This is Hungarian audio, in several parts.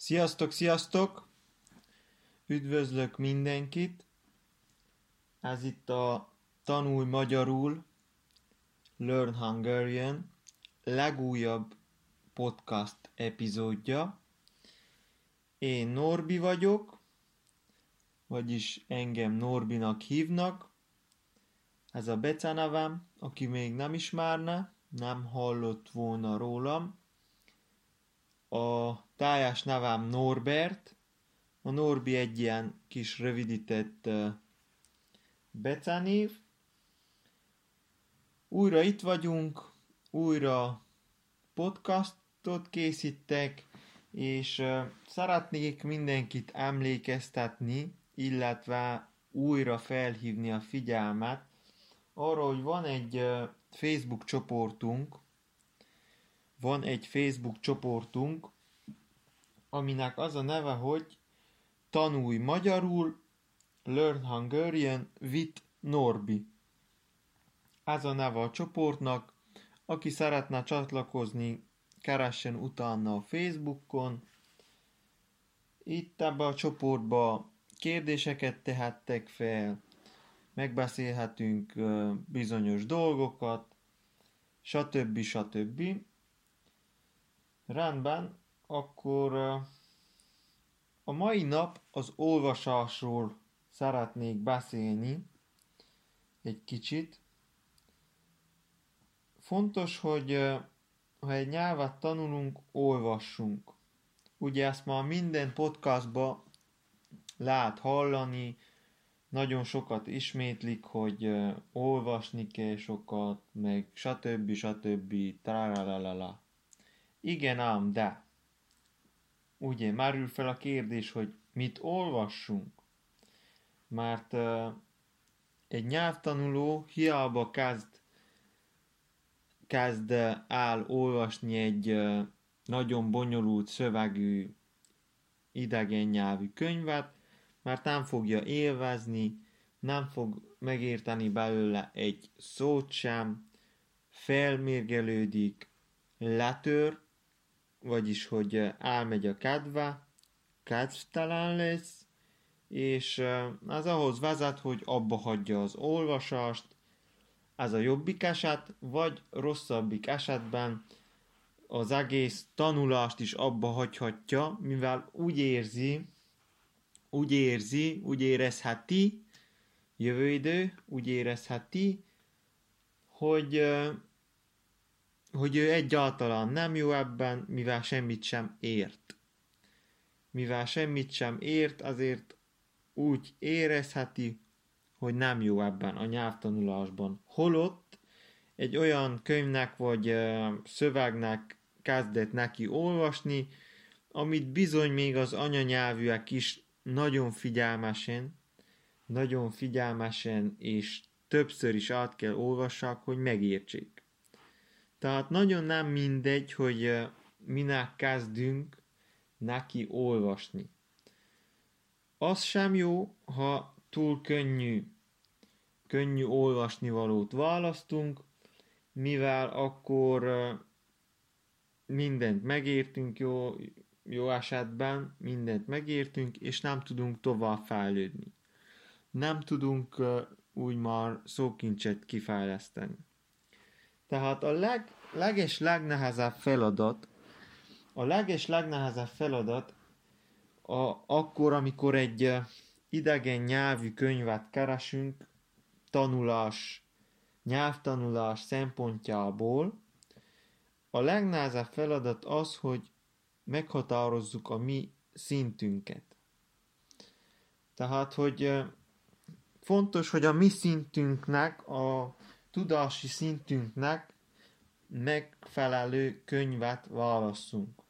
Sziasztok, sziasztok! Üdvözlök mindenkit! Ez itt a Tanulj Magyarul Learn Hungarian legújabb podcast epizódja. Én Norbi vagyok, vagyis engem Norbinak hívnak. Ez a becenevem, aki még nem ismerne, nem hallott volna rólam. A tájás nevem Norbert, a Norbi egy ilyen kis rövidített becenév. Újra itt vagyunk, újra podcastot készítek, és szeretnék mindenkit emlékeztetni, illetve újra felhívni a figyelmet arra, hogy van egy Facebook csoportunk, van egy Facebook csoportunk, aminek az a neve, hogy Tanulj magyarul, Learn Hungarian with Norbi. Ez a neve a csoportnak, aki szeretne csatlakozni, keressen utána a Facebookon. Itt ebbe a csoportba kérdéseket tehettek fel, megbeszélhetünk bizonyos dolgokat, stb. stb. Rendben, akkor a mai nap az olvasásról szeretnék beszélni egy kicsit. Fontos, hogy ha egy nyelvet tanulunk, olvassunk. Ugye ezt már minden podcastban lehet hallani, nagyon sokat ismétlik, hogy olvasni kell sokat, meg stb. stb. Tralalala. Igen ám, de ugye merül fel a kérdés, hogy mit olvassunk. Mert uh, egy nyelvtanuló hiába kezd, kezd el olvasni egy uh, nagyon bonyolult szövegű idegen nyelvű könyvet, mert nem fogja élvezni, nem fog megérteni belőle egy szót sem, felmérgelődik, letör, vagyis hogy elmegy a kedve, kedvtelen lesz, és ez ahhoz vezet, hogy abba hagyja az olvasást, ez a jobbik eset, vagy rosszabbik esetben az egész tanulást is abba hagyhatja, mivel úgy érzi, úgy érzi, úgy érezheti, jövő idő, úgy érezheti, hogy hogy ő egyáltalán nem jó ebben, mivel semmit sem ért. Mivel semmit sem ért, azért úgy érezheti, hogy nem jó ebben a nyelvtanulásban. Holott egy olyan könyvnek vagy szövegnek kezdett neki olvasni, amit bizony még az anyanyelvűek is nagyon figyelmesen, nagyon figyelmesen és többször is át kell olvassák, hogy megértsék. Tehát nagyon nem mindegy, hogy minek kezdünk neki olvasni. Az sem jó, ha túl könnyű, könnyű olvasni valót választunk, mivel akkor mindent megértünk jó, jó esetben, mindent megértünk, és nem tudunk tovább fejlődni. Nem tudunk úgy már szókincset kifejleszteni. Tehát a leg, leges legnehezebb feladat, a leges legnehezebb feladat a, akkor, amikor egy idegen nyelvű könyvet keresünk, tanulás, nyelvtanulás szempontjából, a legnehezebb feladat az, hogy meghatározzuk a mi szintünket. Tehát, hogy fontos, hogy a mi szintünknek a tudási szintünknek megfelelő könyvet válasszunk.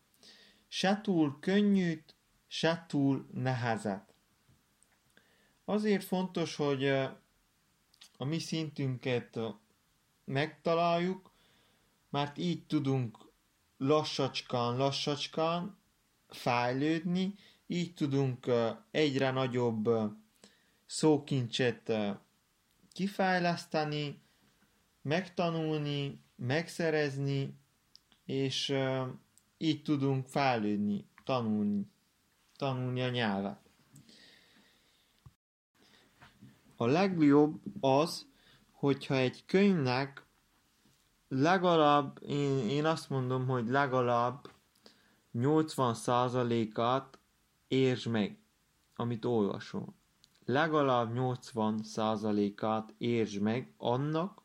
Se túl könnyűt, se túl nehezet. Azért fontos, hogy a mi szintünket megtaláljuk, mert így tudunk lassacskán, lassacskán fejlődni, így tudunk egyre nagyobb szókincset kifejleszteni, megtanulni, megszerezni, és így tudunk fejlődni, tanulni. tanulni a nyelvet. A legjobb az, hogyha egy könyvnek legalább, én, én azt mondom, hogy legalább 80%-át értsd meg, amit olvasol. Legalább 80%-át értsd meg annak,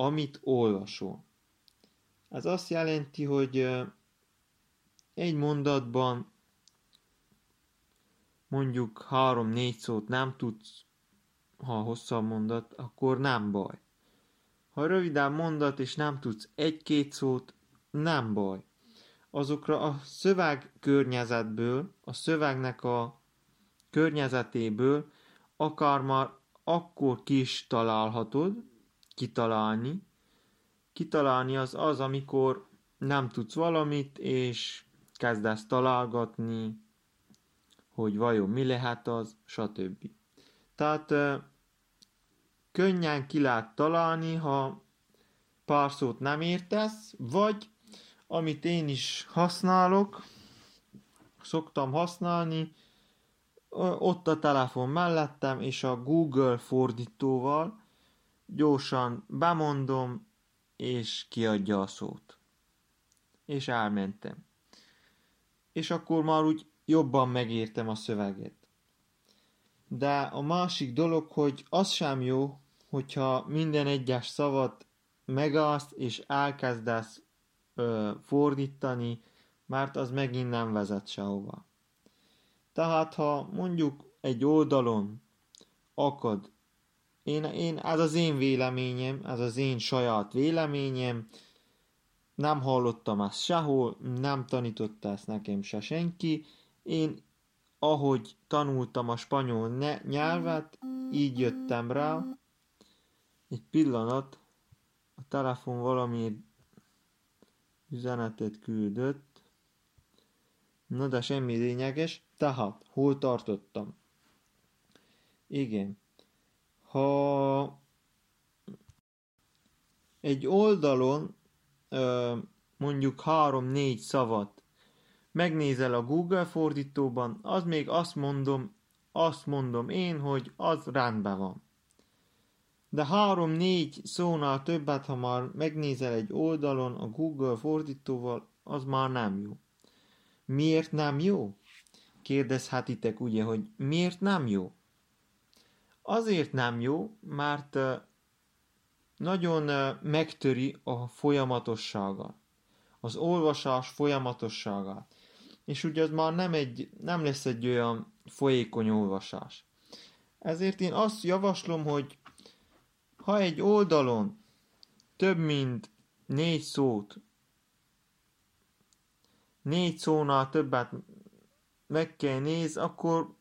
amit olvasol. Ez azt jelenti, hogy egy mondatban mondjuk három-négy szót nem tudsz, ha hosszabb mondat, akkor nem baj. Ha röviden mondat és nem tudsz egy-két szót, nem baj. Azokra a szöveg környezetből, a szövegnek a környezetéből akár már akkor ki is találhatod, kitalálni. Kitalálni az az, amikor nem tudsz valamit, és kezdesz találgatni, hogy vajon mi lehet az, stb. Tehát könnyen ki lehet találni, ha pár szót nem értesz, vagy amit én is használok, szoktam használni, ott a telefon mellettem, és a Google fordítóval gyorsan bemondom, és kiadja a szót. És elmentem. És akkor már úgy jobban megértem a szöveget. De a másik dolog, hogy az sem jó, hogyha minden egyes szavat megállsz és elkezdesz ö, fordítani, mert az megint nem vezet sehova. Tehát ha mondjuk egy oldalon akad, én, én, ez az én véleményem, ez az én saját véleményem, nem hallottam ezt sehol, nem tanította ezt nekem se senki, én ahogy tanultam a spanyol nyelvet, így jöttem rá. Egy pillanat, a telefon valami üzenetet küldött. Na de semmi lényeges. Tehát, hol tartottam? Igen. Ha egy oldalon mondjuk három-négy szavat megnézel a Google fordítóban, az még azt mondom, azt mondom én, hogy az rendben van. De három-négy szónál többet, ha már megnézel egy oldalon a Google fordítóval, az már nem jó. Miért nem jó? Kérdezhetitek ugye, hogy miért nem jó? Azért nem jó, mert nagyon megtöri a folyamatossága, az olvasás folyamatosságát és ugye az már nem, egy, nem lesz egy olyan folyékony olvasás. Ezért én azt javaslom, hogy ha egy oldalon több mint négy szót, négy szónál többet meg kell néz, akkor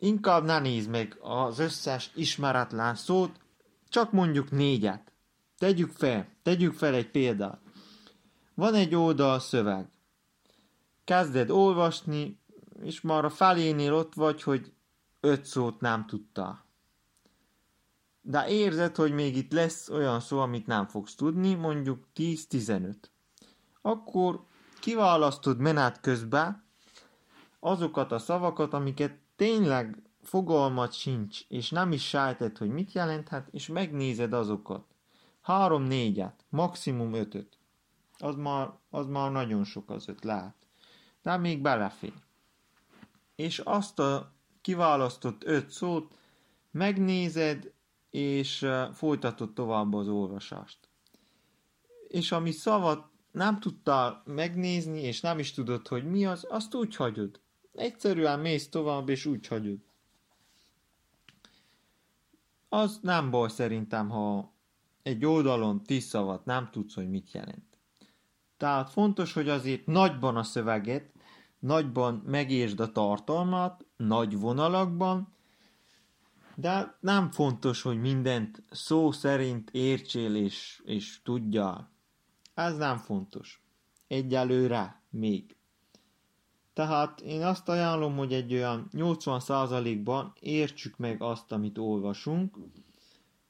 inkább ne nézd meg az összes ismeretlen szót, csak mondjuk négyet. Tegyük fel, tegyük fel egy példát. Van egy oldal szöveg kezded olvasni, és már a felénél ott vagy, hogy öt szót nem tudta. De érzed, hogy még itt lesz olyan szó, amit nem fogsz tudni, mondjuk 10-15. Akkor kiválasztod menet közben azokat a szavakat, amiket tényleg fogalmat sincs, és nem is sejted, hogy mit jelenthet, és megnézed azokat. Három-négyet, maximum ötöt. Az már, az már nagyon sok az öt lehet de még belefér. És azt a kiválasztott öt szót megnézed, és folytatod tovább az olvasást. És ami szavat nem tudtál megnézni, és nem is tudod, hogy mi az, azt úgy hagyod. Egyszerűen mész tovább, és úgy hagyod. Az nem baj szerintem, ha egy oldalon tíz szavat nem tudsz, hogy mit jelent. Tehát fontos, hogy azért nagyban a szöveget, nagyban megértsd a tartalmat, nagy vonalakban, de nem fontos, hogy mindent szó szerint értsél és, és tudjál. Ez nem fontos. Egyelőre még. Tehát én azt ajánlom, hogy egy olyan 80%-ban értsük meg azt, amit olvasunk.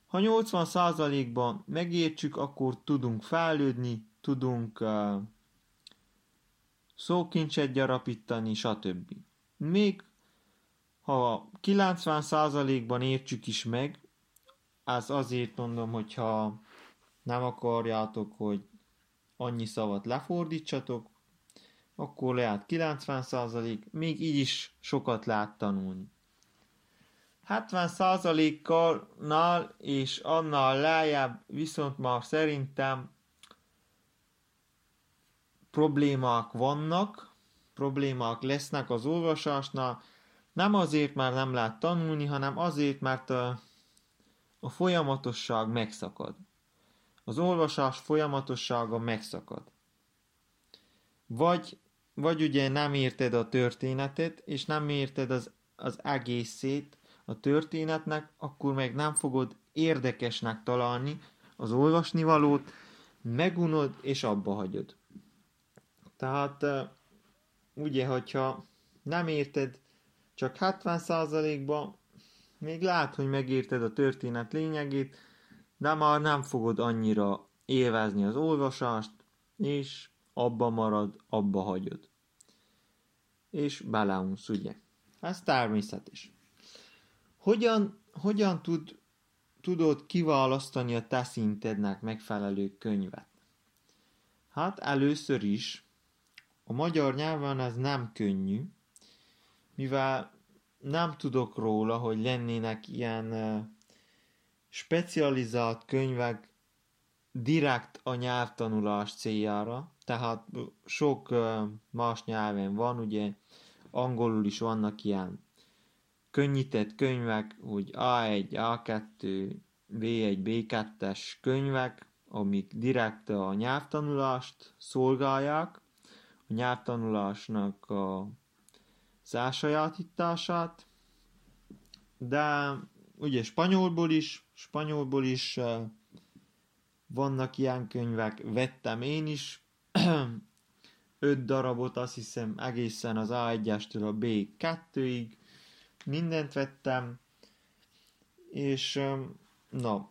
Ha 80%-ban megértsük, akkor tudunk fejlődni, tudunk uh, szókincset gyarapítani, stb. Még ha 90%-ban értsük is meg, az azért mondom, hogyha nem akarjátok, hogy annyi szavat lefordítsatok, akkor lehet 90%, még így is sokat lehet tanulni. 70%-nál és annál lejjebb viszont már szerintem problémák vannak, problémák lesznek az olvasásnál, nem azért, mert nem lehet tanulni, hanem azért, mert a, a folyamatosság megszakad. Az olvasás folyamatossága megszakad. Vagy, vagy ugye nem érted a történetet, és nem érted az, az egészét a történetnek, akkor meg nem fogod érdekesnek találni az olvasnivalót, megunod és abba hagyod. Tehát ugye, hogyha nem érted csak 70%-ban, még lát, hogy megérted a történet lényegét, de már nem fogod annyira élvezni az olvasást, és abba marad, abba hagyod. És beleunsz, ugye? Ez természetes. Hogyan, hogyan tud, tudod kiválasztani a te szintednek megfelelő könyvet? Hát először is a magyar nyelven ez nem könnyű, mivel nem tudok róla, hogy lennének ilyen specializált könyvek direkt a nyelvtanulás céljára, tehát sok uh, más nyelven van, ugye angolul is vannak ilyen könnyített könyvek, hogy A1, A2, B1, B2-es könyvek, amik direkt a nyelvtanulást szolgálják, a nyelvtanulásnak a elsajátítását, de ugye spanyolból is, spanyolból is vannak ilyen könyvek, vettem én is, öt darabot, azt hiszem egészen az A1-estől a B2-ig, mindent vettem, és na,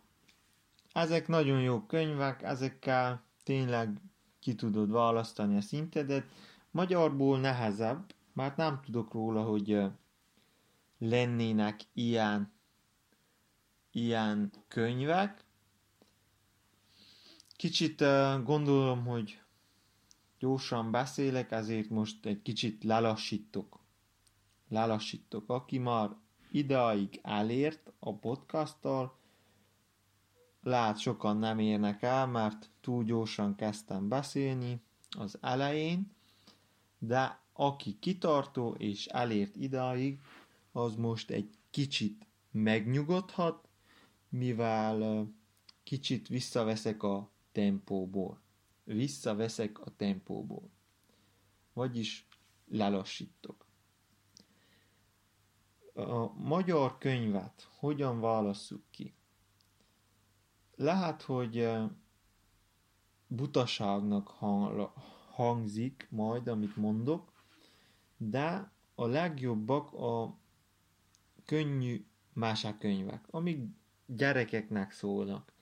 ezek nagyon jó könyvek, ezekkel tényleg ki tudod választani a szintedet. Magyarból nehezebb, mert nem tudok róla, hogy lennének ilyen, ilyen könyvek. Kicsit gondolom, hogy gyorsan beszélek, ezért most egy kicsit lelassítok. Lelassítok. Aki már ideig elért a podcasttal, lát sokan nem érnek el, mert túl gyorsan kezdtem beszélni az elején, de aki kitartó és elért idáig, az most egy kicsit megnyugodhat, mivel kicsit visszaveszek a tempóból. Visszaveszek a tempóból. Vagyis lelassítok. A magyar könyvet hogyan válasszuk ki? Lehet, hogy butaságnak hangzik majd, amit mondok, de a legjobbak a könnyű másakönyvek, amik gyerekeknek szólnak.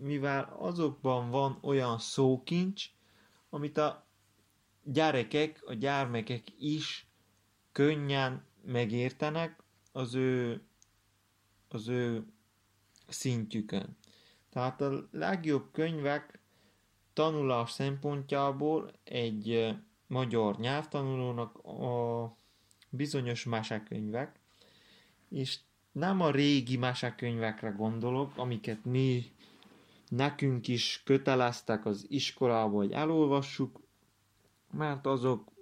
Mivel azokban van olyan szókincs, amit a gyerekek, a gyermekek is könnyen megértenek az ő, az ő szintjükön. Tehát a legjobb könyvek tanulás szempontjából egy magyar nyelvtanulónak a bizonyos mesekönyvek, és nem a régi mesekönyvekre gondolok, amiket mi nekünk is köteleztek az iskolába, hogy elolvassuk, mert azok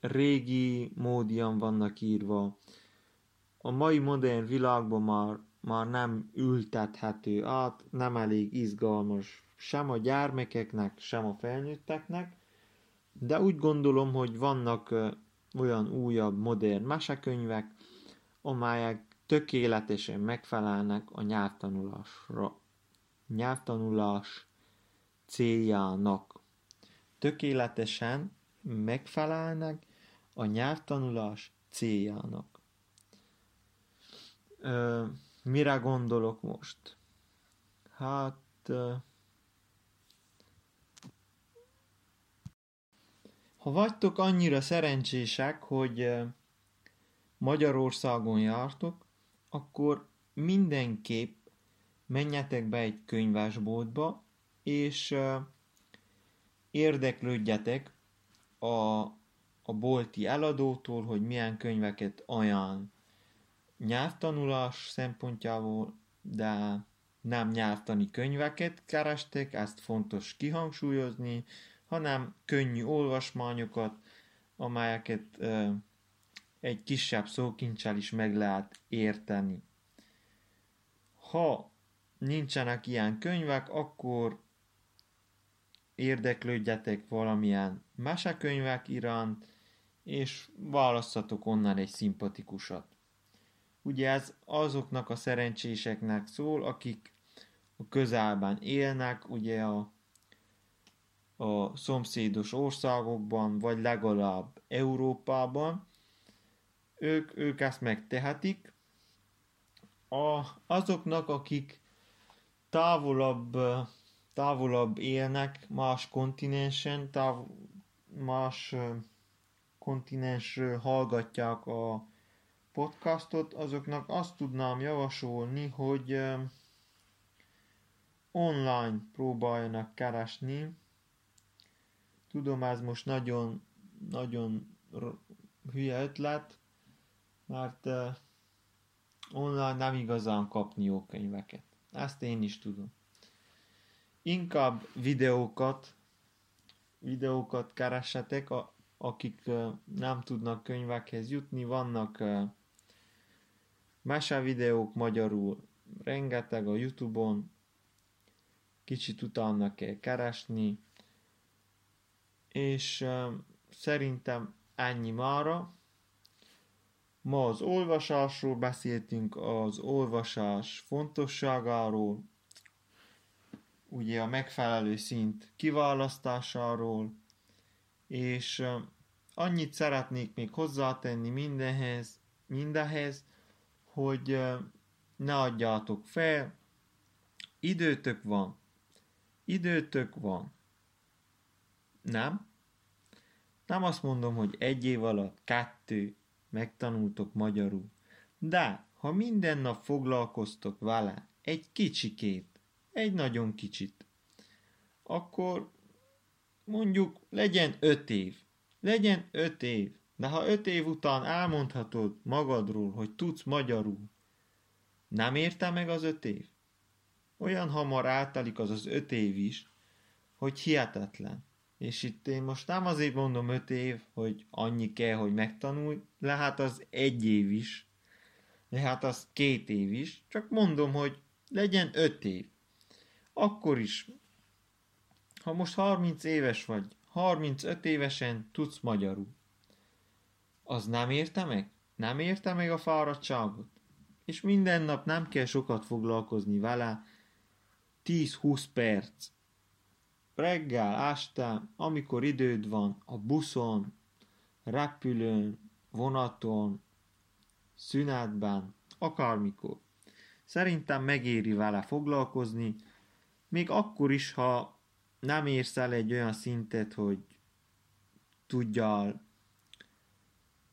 régi módian vannak írva. A mai modern világban már, már nem ültethető át, nem elég izgalmas sem a gyermekeknek, sem a felnőtteknek, de úgy gondolom, hogy vannak olyan újabb, modern mesekönyvek, amelyek tökéletesen megfelelnek a nyelvtanulásra. Nyelvtanulás céljának. Tökéletesen megfelelnek a nyelvtanulás céljának. Ö, mire gondolok most? Hát... Ö, Ha vagytok annyira szerencsések, hogy Magyarországon jártok, akkor mindenképp menjetek be egy könyvásboltba, és érdeklődjetek a, a bolti eladótól, hogy milyen könyveket ajánl nyelvtanulás szempontjából, de nem nyelvtani könyveket kerestek, ezt fontos kihangsúlyozni, hanem könnyű olvasmányokat, amelyeket egy kisebb szókincsel is meg lehet érteni. Ha nincsenek ilyen könyvek, akkor érdeklődjetek valamilyen mesekönyvek iránt, és választatok onnan egy szimpatikusat. Ugye ez azoknak a szerencséseknek szól, akik a közelben élnek, ugye a, a szomszédos országokban, vagy legalább Európában, ők, ők ezt megtehetik. A, azoknak, akik távolabb, távolabb élnek más kontinensen, táv, más kontinens hallgatják a podcastot, azoknak azt tudnám javasolni, hogy online próbáljanak keresni. Tudom, ez most nagyon, nagyon hülye ötlet, mert online nem igazán kapni jó könyveket. Ezt én is tudom. Inkább videókat, videókat keressetek, akik nem tudnak könyvekhez jutni, vannak Mese videók magyarul, rengeteg a Youtube-on, kicsit utána kell keresni, és uh, szerintem ennyi mára. Ma az olvasásról beszéltünk, az olvasás fontosságáról, ugye a megfelelő szint kiválasztásáról, és annyit szeretnék még hozzátenni mindenhez, mindehez, hogy ne adjátok fel, időtök van, időtök van. Nem? Nem azt mondom, hogy egy év alatt kettő megtanultok magyarul, de ha minden nap foglalkoztok vele, egy kicsikét, egy nagyon kicsit, akkor mondjuk legyen öt év. Legyen öt év. De ha öt év után elmondhatod magadról, hogy tudsz magyarul, nem érte meg az öt év? Olyan hamar átalik az az öt év is, hogy hihetetlen. És itt én most nem azért mondom öt év, hogy annyi kell, hogy megtanulj, lehet az egy év is, lehet az két év is, csak mondom, hogy legyen öt év. Akkor is, ha most 30 éves vagy, 35 évesen tudsz magyarul az nem érte meg? Nem érte meg a fáradtságot? És minden nap nem kell sokat foglalkozni vele, 10-20 perc. Reggel, este, amikor időd van, a buszon, repülőn, vonaton, szünetben, akármikor. Szerintem megéri vele foglalkozni, még akkor is, ha nem érsz el egy olyan szintet, hogy tudjál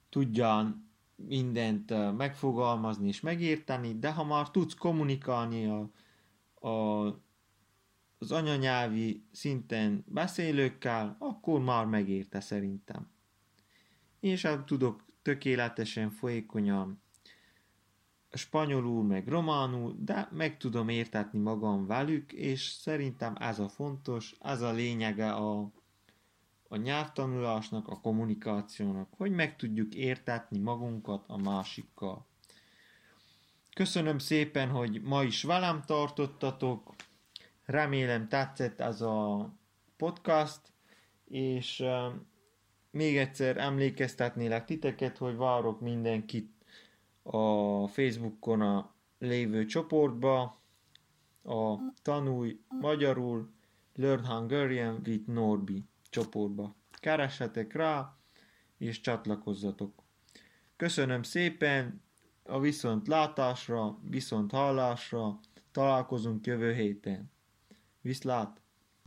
tudjan mindent megfogalmazni és megérteni, de ha már tudsz kommunikálni a, a, az anyanyelvi szinten beszélőkkel, akkor már megérte szerintem. Én sem tudok tökéletesen folyékonyan spanyolul, meg románul, de meg tudom értetni magam velük, és szerintem ez a fontos, ez a lényege a, a nyelvtanulásnak, a kommunikációnak, hogy meg tudjuk értetni magunkat a másikkal. Köszönöm szépen, hogy ma is velem tartottatok, remélem tetszett ez a podcast, és még egyszer emlékeztetnélek titeket, hogy várok mindenkit a Facebookon a lévő csoportba, a Tanulj Magyarul Learn Hungarian with Norbi csoportba. Keressetek rá, és csatlakozzatok. Köszönöm szépen, a viszont látásra, viszont hallásra, találkozunk jövő héten. wie es Vislat.